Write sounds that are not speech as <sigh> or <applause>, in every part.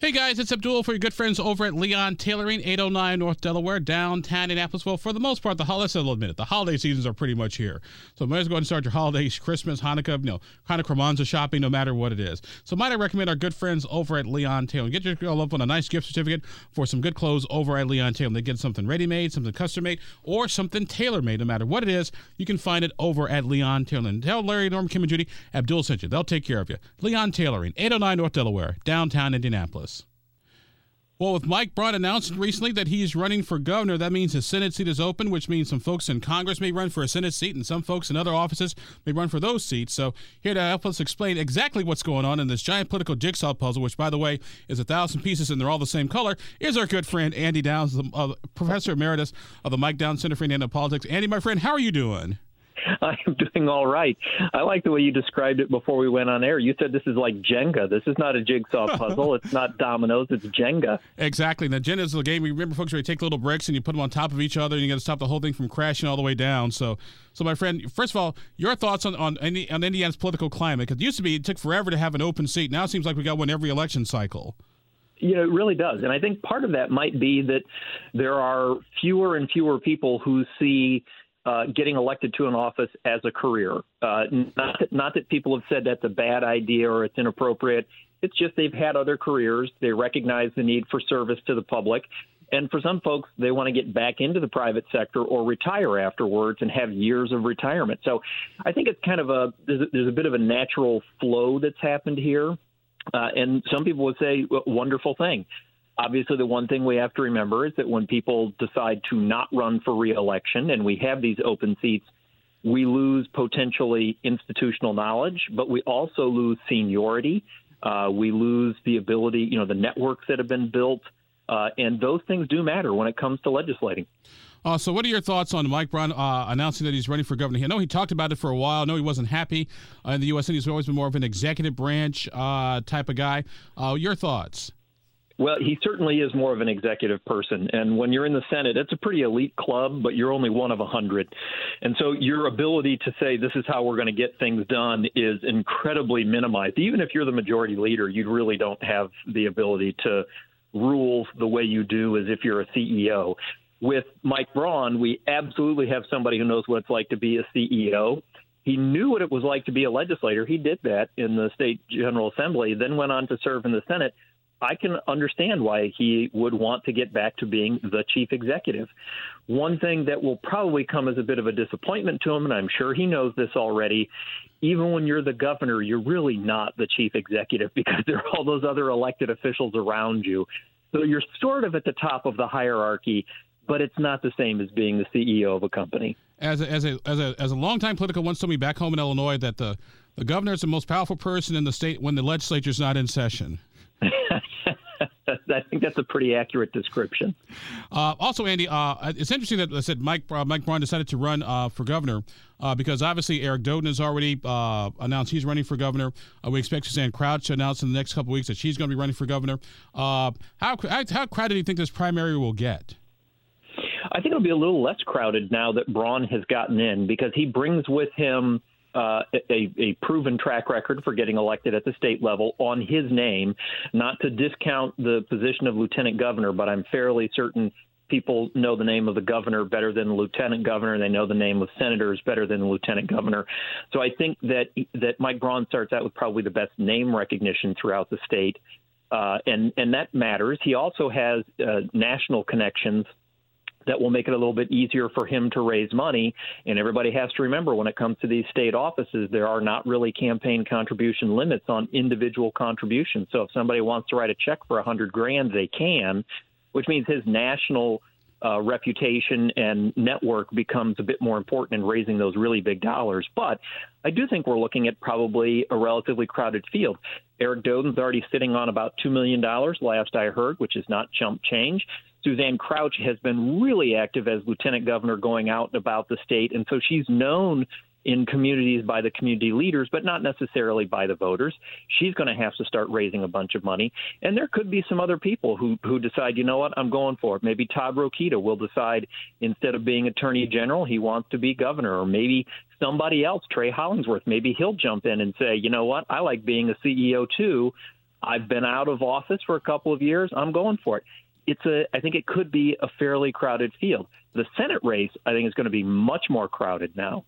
Hey guys, it's Abdul for your good friends over at Leon Tailoring, 809 North Delaware, downtown Indianapolis. Well, for the most part, the holidays, I'll admit it, the holiday seasons are pretty much here. So might as well go and start your holidays, Christmas, Hanukkah, you know, kind of Kwanzaa shopping, no matter what it is. So might I recommend our good friends over at Leon Tailoring. Get your girl up on a nice gift certificate for some good clothes over at Leon Tailoring. They get something ready-made, something custom-made, or something tailor-made. No matter what it is, you can find it over at Leon Tailoring. Tell Larry, Norm, Kim, and Judy, Abdul sent you. They'll take care of you. Leon Tailoring, 809 North Delaware, downtown Indianapolis. Well, with Mike Braun announcing recently that he's running for governor, that means his Senate seat is open, which means some folks in Congress may run for a Senate seat and some folks in other offices may run for those seats. So, here to help us explain exactly what's going on in this giant political jigsaw puzzle, which, by the way, is a thousand pieces and they're all the same color, is our good friend Andy Downs, the, uh, Professor Emeritus of the Mike Downs Center for Indiana Politics. Andy, my friend, how are you doing? <laughs> I am doing all right. I like the way you described it before we went on air. You said this is like Jenga. This is not a jigsaw <laughs> puzzle. it's not dominoes. It's Jenga. Exactly. Now, Jenga is the game. Remember, folks, where you take little bricks and you put them on top of each other, and you got to stop the whole thing from crashing all the way down. So, so my friend, first of all, your thoughts on on, on Indiana's political climate? Because it used to be it took forever to have an open seat. Now it seems like we got one every election cycle. You know, it really does. And I think part of that might be that there are fewer and fewer people who see uh, getting elected to an office as a career. Uh, not, that, not that people have said that's a bad idea or it's inappropriate. It's just they've had other careers. They recognize the need for service to the public. And for some folks, they want to get back into the private sector or retire afterwards and have years of retirement. So I think it's kind of a there's a, there's a bit of a natural flow that's happened here. Uh, and some people would say, wonderful thing. Obviously, the one thing we have to remember is that when people decide to not run for reelection and we have these open seats, we lose potentially institutional knowledge, but we also lose seniority. Uh, we lose the ability, you know, the networks that have been built. Uh, and those things do matter when it comes to legislating. Uh, so, what are your thoughts on Mike Braun uh, announcing that he's running for governor? I know he talked about it for a while. I know he wasn't happy uh, in the U.S. and he's always been more of an executive branch uh, type of guy. Uh, your thoughts? Well, he certainly is more of an executive person. And when you're in the Senate, it's a pretty elite club, but you're only one of a hundred. And so your ability to say this is how we're going to get things done is incredibly minimized. Even if you're the majority leader, you really don't have the ability to rule the way you do as if you're a CEO. With Mike Braun, we absolutely have somebody who knows what it's like to be a CEO. He knew what it was like to be a legislator. He did that in the state general assembly, then went on to serve in the Senate I can understand why he would want to get back to being the chief executive. One thing that will probably come as a bit of a disappointment to him, and I'm sure he knows this already, even when you're the governor, you're really not the chief executive <laughs> because there are all those other elected officials around you. So you're sort of at the top of the hierarchy, but it's not the same as being the CEO of a company. As a, as a, as a, as a longtime political once told me back home in Illinois that the, the governor is the most powerful person in the state when the legislature is not in session. <laughs> I think that's a pretty accurate description. Uh, also, Andy, uh, it's interesting that I said Mike uh, Mike Braun decided to run uh, for governor uh, because obviously Eric Doden has already uh, announced he's running for governor. we expect Suzanne Crouch to announce in the next couple weeks that she's going to be running for governor. how, how how crowded do you think this primary will get? I think it'll be a little less crowded now that Braun has gotten in because he brings with him uh, a, a, proven track record for getting elected at the state level on his name. Not to discount the position of lieutenant governor, but I'm fairly certain people know the name of the governor better than the lieutenant governor. and They know the name of senators better than the lieutenant governor. So I think that that Mike Braun starts out with probably the best name recognition throughout the state. Uh, and and that matters. He also has uh, national connections that will make it a little bit easier for him to raise money. And everybody has to remember when it comes to these state offices, there are not really campaign contribution limits on individual contributions. So if somebody wants to write a check for a hundred grand, they can, which means his national uh, reputation and network becomes a bit more important in raising those really big dollars. But I do think we're looking at probably a relatively crowded field. Eric Doden's already sitting on about $2 million, last I heard, which is not chump change. Suzanne Crouch has been really active as lieutenant governor going out and about the state. And so she's known in communities by the community leaders, but not necessarily by the voters. She's going to have to start raising a bunch of money. And there could be some other people who, who decide, you know what, I'm going for it. Maybe Todd Rokita will decide instead of being attorney general, he wants to be governor. Or maybe somebody else, Trey Hollingsworth, maybe he'll jump in and say, you know what, I like being a CEO too. I've been out of office for a couple of years. I'm going for it. It's a. I think it could be a fairly crowded field. The Senate race, I think, is going to be much more crowded now.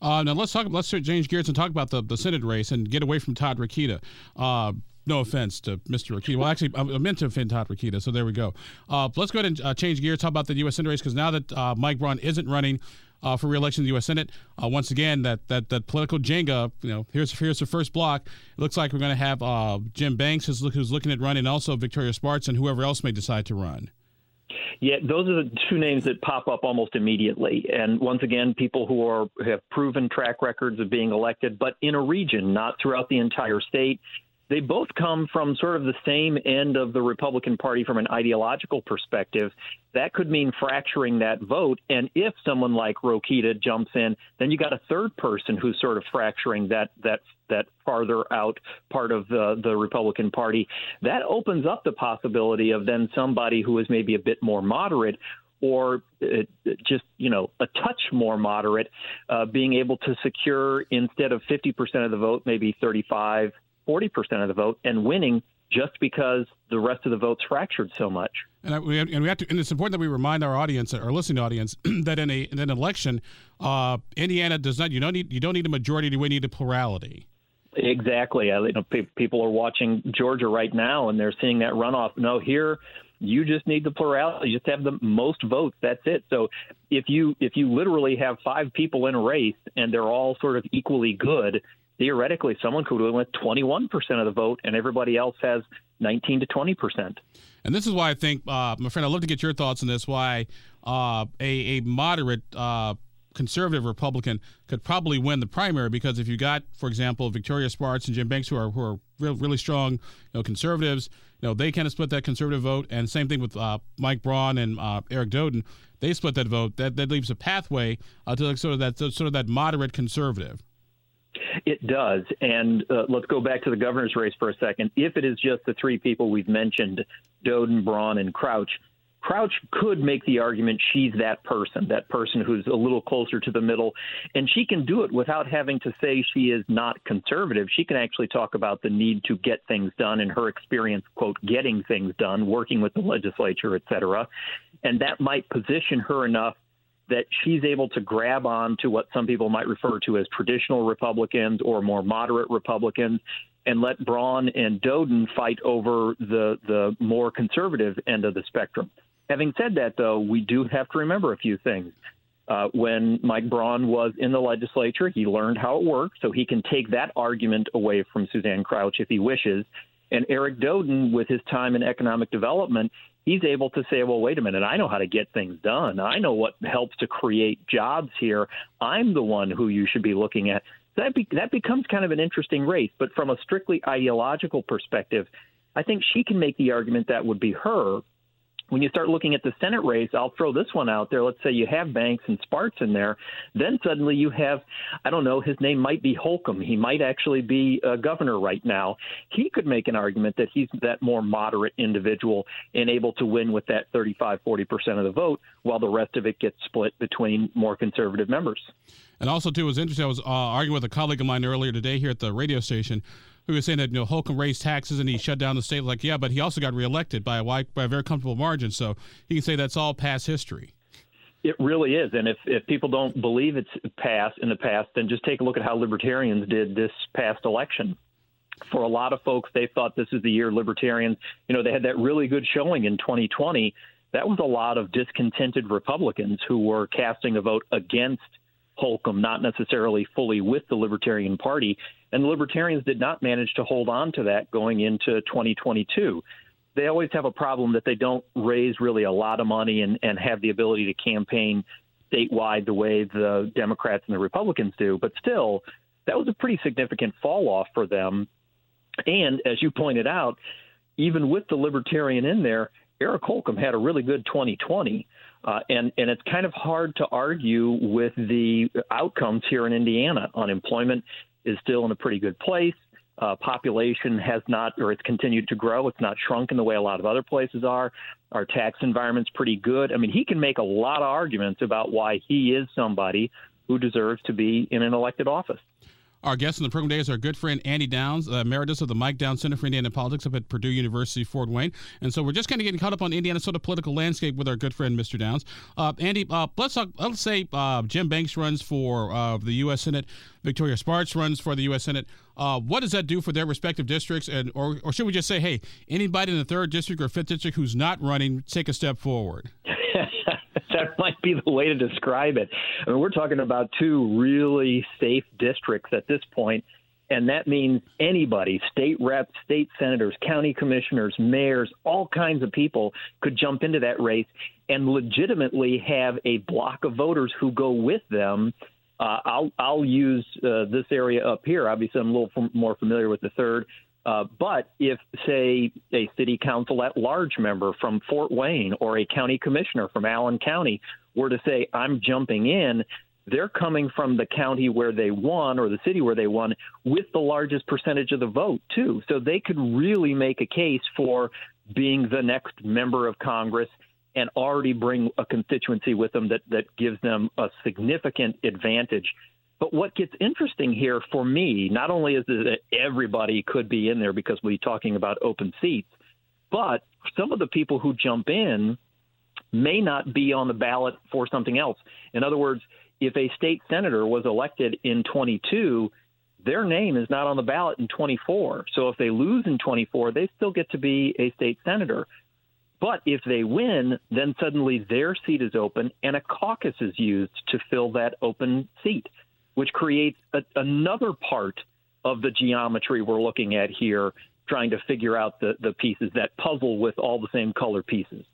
Uh, now let's talk. Let's change gears and talk about the, the Senate race and get away from Todd Rokita. Uh, no offense to Mr. Rokita. Well, actually, I meant to offend Todd Rokita, so there we go. Uh, let's go ahead and uh, change gears. Talk about the U.S. Senate race because now that uh, Mike Braun isn't running uh, for reelection in the U.S. Senate, uh, once again, that, that that political Jenga. You know, here's here's the first block. It looks like we're going to have uh, Jim Banks who's, who's looking at running, also Victoria Spartz and whoever else may decide to run. Yeah, those are the two names that pop up almost immediately. And once again, people who are have proven track records of being elected, but in a region, not throughout the entire state they both come from sort of the same end of the Republican Party from an ideological perspective. That could mean fracturing that vote. And if someone like Rokita jumps in, then you got a third person who's sort of fracturing that that that farther out part of the, the Republican Party. That opens up the possibility of then somebody who is maybe a bit more moderate or just you know a touch more moderate, uh, being able to secure instead of 50% of the vote, maybe 35, 40% of the vote and winning just because the rest of the votes fractured so much. And, I, we, and we have to, and it's important that we remind our audience, our listening audience, <clears throat> that in a in an election, uh, Indiana does not you don't need you don't need a majority, you need a plurality. Exactly. I, you know, pe- people are watching Georgia right now, and they're seeing that runoff. No, here you just need the plurality. You just have the most votes. That's it. So if you if you literally have five people in a race and they're all sort of equally good, theoretically, someone could win with 21% of the vote, and everybody else has 19 to 20%. And this is why I think, uh, my friend, I'd love to get your thoughts on this. Why uh, a, a moderate uh, conservative Republican could probably win the primary because if you got, for example, Victoria Spartz and Jim Banks, who are who are real, really strong, you know, conservatives, you know, they kind of split that conservative vote, and same thing with uh, Mike Braun and uh, Eric Doden, they split that vote. That that leaves a pathway uh, to like sort of that sort of that moderate conservative. It does. And uh, let's go back to the governor's race for a second. If it is just the three people we've mentioned, Doden, Braun, and Crouch, Crouch could make the argument she's that person, that person who's a little closer to the middle, and she can do it without having to say she is not conservative. She can actually talk about the need to get things done and her experience, quote, getting things done, working with the legislature, et cetera. And that might position her enough that she's able to grab on to what some people might refer to as traditional Republicans or more moderate Republicans and let Braun and Doden fight over the the more conservative end of the spectrum. Having said that, though, we do have to remember a few things. Uh, when Mike Braun was in the legislature, he learned how it works, so he can take that argument away from Suzanne Crouch if he wishes. And Eric Doden, with his time in economic development, he's able to say, well, wait a minute, I know how to get things done. I know what helps to create jobs here. I'm the one who you should be looking at. That, be, that becomes kind of an interesting race. But from a strictly ideological perspective, I think she can make the argument that would be her when you start looking at the Senate race, I'll throw this one out there. Let's say you have Banks and Spartz in there. Then suddenly you have, I don't know, his name might be Holcomb. He might actually be a governor right now. He could make an argument that he's that more moderate individual and able to win with that 35, 40% of the vote, while the rest of it gets split between more conservative members. And also, too, it was interesting. I was uh, arguing with a colleague of mine earlier today here at the radio station who was saying that you know Holcomb raised taxes and he shut down the state. Like, yeah, but he also got reelected by a wide, by a very comfortable margin. So he can say that's all past history. It really is. And if, if people don't believe it's past in the past, then just take a look at how libertarians did this past election. For a lot of folks, they thought this is the year libertarians, you know, they had that really good showing in 2020. That was a lot of discontented Republicans who were casting a vote against Holcomb, not necessarily fully with the Libertarian Party. And the Libertarians did not manage to hold on to that going into 2022. They always have a problem that they don't raise really a lot of money and, and have the ability to campaign statewide the way the Democrats and the Republicans do. But still, that was a pretty significant fall off for them. And as you pointed out, even with the Libertarian in there, Eric Holcomb had a really good 2020. Uh, and and it's kind of hard to argue with the outcomes here in Indiana. Unemployment is still in a pretty good place. Uh, population has not, or it's continued to grow. It's not shrunk in the way a lot of other places are. Our tax environment's pretty good. I mean, he can make a lot of arguments about why he is somebody who deserves to be in an elected office. Our guest in the program today is our good friend Andy Downs, uh, emeritus of the Mike Downs Center for Indiana Politics up at Purdue University, Fort Wayne. And so we're just kind of getting caught up on the Indiana sort of political landscape with our good friend Mr. Downs. Uh, Andy, uh, let's talk, let's say uh, Jim Banks runs for uh, the U.S. Senate, Victoria Spartz runs for the U.S. Senate. Uh, what does that do for their respective districts? And or, or should we just say, hey, anybody in the third district or fifth district who's not running, take a step forward? <laughs> that <laughs> might be the way to describe it. I mean, we're talking about two really safe districts at this point, and that means anybody, state reps, state senators, county commissioners, mayors, all kinds of people could jump into that race and legitimately have a block of voters who go with them. Uh, I'll I'll use uh, this area up here. Obviously, I'm a little f- more familiar with the third. Uh, but if, say, a city council at large member from Fort Wayne or a county commissioner from Allen County were to say, I'm jumping in, they're coming from the county where they won or the city where they won with the largest percentage of the vote, too. So they could really make a case for being the next member of Congress and already bring a constituency with them that, that gives them a significant advantage but what gets interesting here for me, not only is it that everybody could be in there because we're talking about open seats, but some of the people who jump in may not be on the ballot for something else. In other words, if a state senator was elected in 22, their name is not on the ballot in 24. So if they lose in 24, they still get to be a state senator. But if they win, then suddenly their seat is open and a caucus is used to fill that open seat which creates a, another part of the geometry we're looking at here, trying to figure out the, the pieces, that puzzle with all the same color pieces.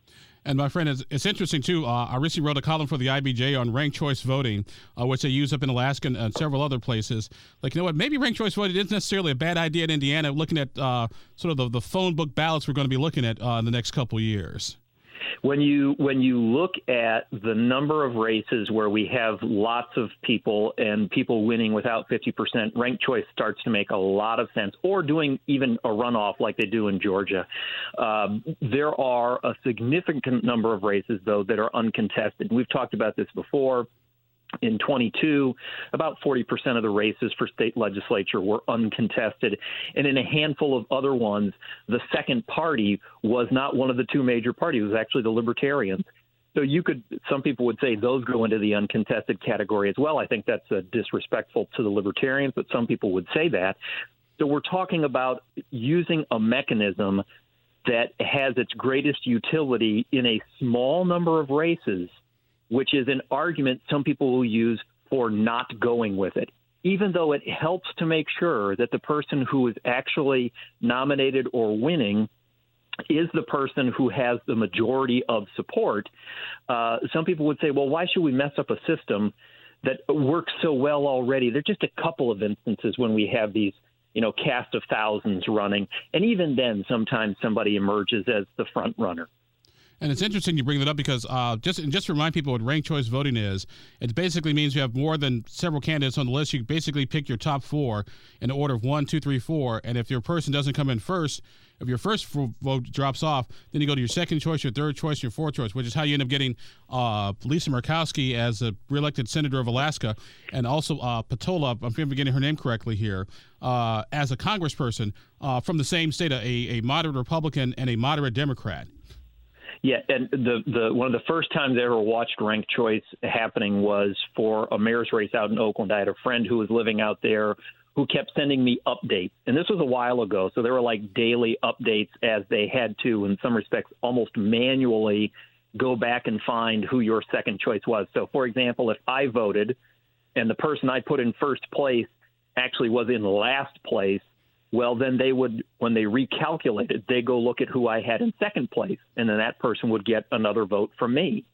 And my friend, it's, interesting too. Uh, I recently wrote a column for the IBJ on ranked choice voting, uh, which they use up in Alaska and, and, several other places. Like, you know what? Maybe ranked choice voting isn't necessarily a bad idea in Indiana. Looking at uh, sort of the, the phone book ballots we're going to be looking at uh, in the next couple years when you when you look at the number of races where we have lots of people and people winning without 50%, ranked choice starts to make a lot of sense. Or doing even a runoff like they do in Georgia. Um, there are a significant number of races though that are uncontested. We've talked about this before. In 22, about 40% of the races for state legislature were uncontested. And in a handful of other ones, the second party was not one of the two major parties, it was actually the Libertarians. So you could, some people would say those go into the uncontested category as well. I think that's disrespectful to the Libertarians, but some people would say that. So we're talking about using a mechanism that has its greatest utility in a small number of races which is an argument some people will use for not going with it, even though it helps to make sure that the person who is actually nominated or winning is the person who has the majority of support. Uh, some people would say, well, why should we mess up a system that works so well already? There are just a couple of instances when we have these you know, cast of thousands running. And even then, sometimes somebody emerges as the front runner. And it's interesting you bring that up because uh, just just to remind people what ranked choice voting is, it basically means you have more than several candidates on the list. You basically pick your top four in the order of one, two, three, four. And if your person doesn't come in first, if your first vote drops off, then you go to your second choice, your third choice, your fourth choice, which is how you end up getting uh, Lisa Murkowski as a reelected senator of Alaska, and also uh, Peltola, I'm getting her name correctly here, uh, as a congressperson uh, from the same state, a, a moderate Republican and a moderate Democrat. Yeah, and the the one of the first times I ever watched ranked choice happening was for a mayor's race out in Oakland. I had a friend who was living out there who kept sending me updates, and this was a while ago, so there were like daily updates as they had to, in some respects, almost manually go back and find who your second choice was. So, for example, if I voted and the person I put in first place actually was in last place, well, then they would, when they recalculated, they go look at who I had in second place, and then that person would get another vote from me.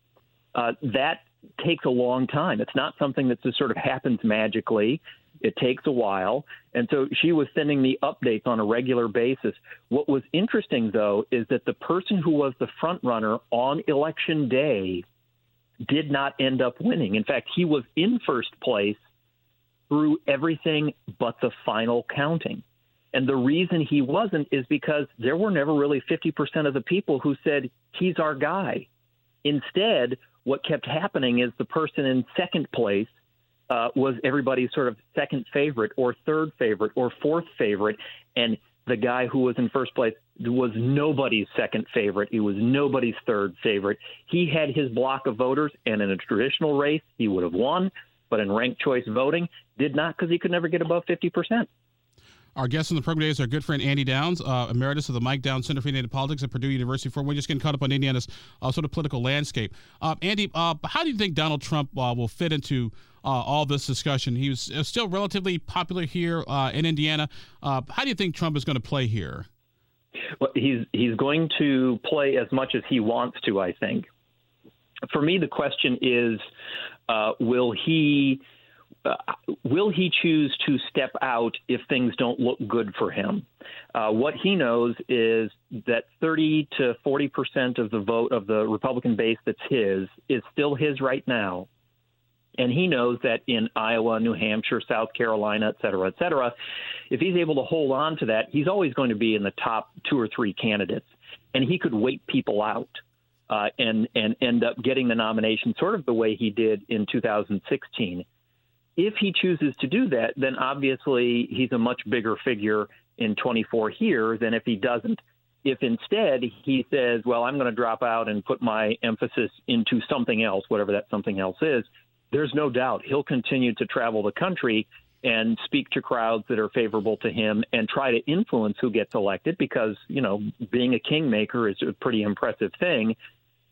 Uh, that takes a long time. It's not something that just sort of happens magically. It takes a while. And so she was sending me updates on a regular basis. What was interesting, though, is that the person who was the front runner on election day did not end up winning. In fact, he was in first place through everything but the final counting. And the reason he wasn't is because there were never really 50% of the people who said, he's our guy. Instead, what kept happening is the person in second place uh, was everybody's sort of second favorite or third favorite or fourth favorite, and the guy who was in first place was nobody's second favorite. He was nobody's third favorite. He had his block of voters, and in a traditional race, he would have won. But in ranked choice voting, did not because he could never get above 50%. Our guest on the program today is our good friend Andy Downs, uh, emeritus of the Mike Downs Center for Indiana Politics at Purdue University. For we're just getting caught up on Indiana's uh, sort of political landscape. Uh, Andy, uh, how do you think Donald Trump uh, will fit into uh, all this discussion? He was still relatively popular here in Indiana. how do you think Trump is going to play here? Well, he's he's going to play as much as he wants to. I think. For me, the question is, will he? Uh, will he choose to step out if things don't look good for him? Uh, what he knows is that 30 to 40 percent of the vote of the Republican base that's his is still his right now. And he knows that in Iowa, New Hampshire, South Carolina, et cetera, et cetera, if he's able to hold on to that, he's always going to be in the top two or three candidates. And he could wait people out uh, and, and end up getting the nomination sort of the way he did in 2016 if he chooses to do that, then obviously he's a much bigger figure in 24 here than if he doesn't. If instead he says, well, I'm going to drop out and put my emphasis into something else, whatever that something else is, there's no doubt he'll continue to travel the country and speak to crowds that are favorable to him and try to influence who gets elected because, you know, being a kingmaker is a pretty impressive thing.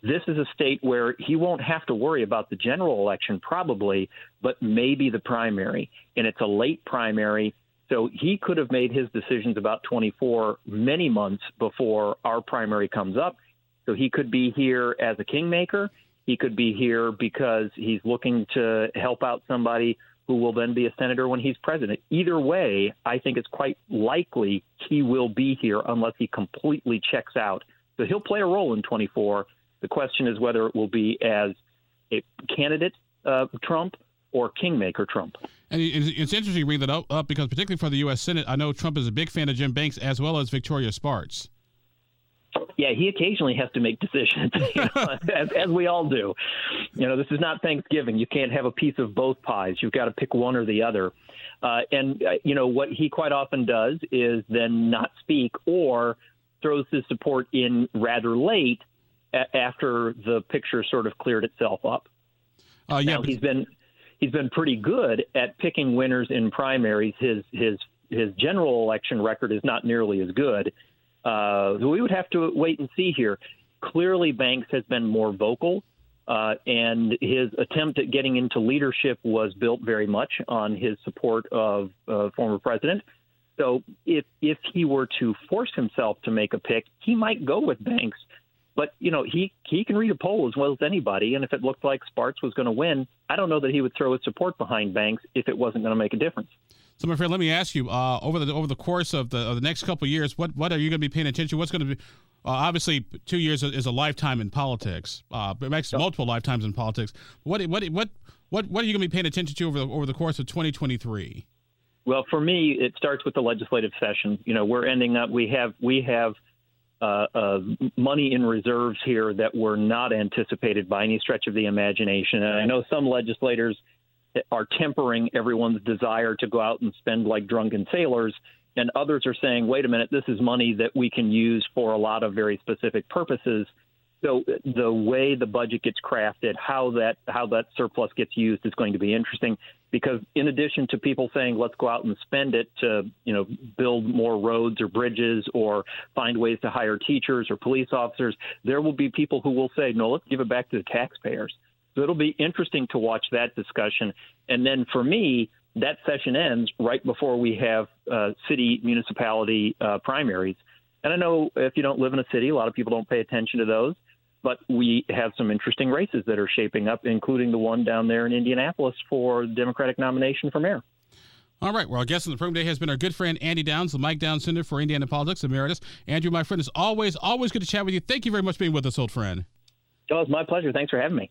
This is a state where he won't have to worry about the general election, probably, but maybe the primary. And it's a late primary. So he could have made his decisions about 24 many months before our primary comes up. So he could be here as a kingmaker. He could be here because he's looking to help out somebody who will then be a senator when he's president. Either way, I think it's quite likely he will be here unless he completely checks out. So he'll play a role in 24 the question is whether it will be as a candidate uh, Trump or kingmaker Trump. And it's interesting you bring that up, up because, particularly for the U.S. Senate, I know Trump is a big fan of Jim Banks as well as Victoria Spartz. Yeah, he occasionally has to make decisions, <laughs> you know, as, as we all do. You know, this is not Thanksgiving. You can't have a piece of both pies. You've got to pick one or the other. Uh, and, uh, you know, what he quite often does is then not speak or throws his support in rather late a- after the picture sort of cleared itself up. Uh, yeah, now, he's been he's been pretty good at picking winners in primaries. His his his general election record is not nearly as good. Uh, we would have to wait and see here. Clearly, Banks has been more vocal, uh, and his attempt at getting into leadership was built very much on his support of uh, former president. So, if if he were to force himself to make a pick, he might go with Banks but you know, he he can read a poll as well as anybody, and if it looked like Spartz was going to win, I don't know that he would throw his support behind Banks if it wasn't going to make a difference. So, my friend, let me ask you: uh, over the over the course of the of the next couple of years, what what are you going to be paying attention? What's going to be uh, obviously two years is a lifetime in politics, uh, it makes multiple lifetimes in politics. What what what what what are you going to be paying attention to over the, over the course of 2023? Well, for me, it starts with the legislative session. You know, we're ending up. We have we have uh, uh, money in reserves here that were not anticipated by any stretch of the imagination. And I know some legislators are tempering everyone's desire to go out and spend like drunken sailors. And others are saying, wait a minute, this is money that we can use for a lot of very specific purposes. So the way the budget gets crafted, how that how that surplus gets used is going to be interesting because in addition to people saying let's go out and spend it to you know build more roads or bridges or find ways to hire teachers or police officers, there will be people who will say no, let's give it back to the taxpayers. So it'll be interesting to watch that discussion. And then for me, that session ends right before we have uh, city municipality uh, primaries. And I know if you don't live in a city, a lot of people don't pay attention to those but we have some interesting races that are shaping up, including the one down there in Indianapolis for the Democratic nomination for mayor. All right. Well, our guest on the program today has been our good friend Andy Downs, the Mike Downs Center for Indiana Politics Emeritus. Andrew, my friend, it's always, always good to chat with you. Thank you very much for being with us, old friend. Oh, it's my pleasure. Thanks for having me.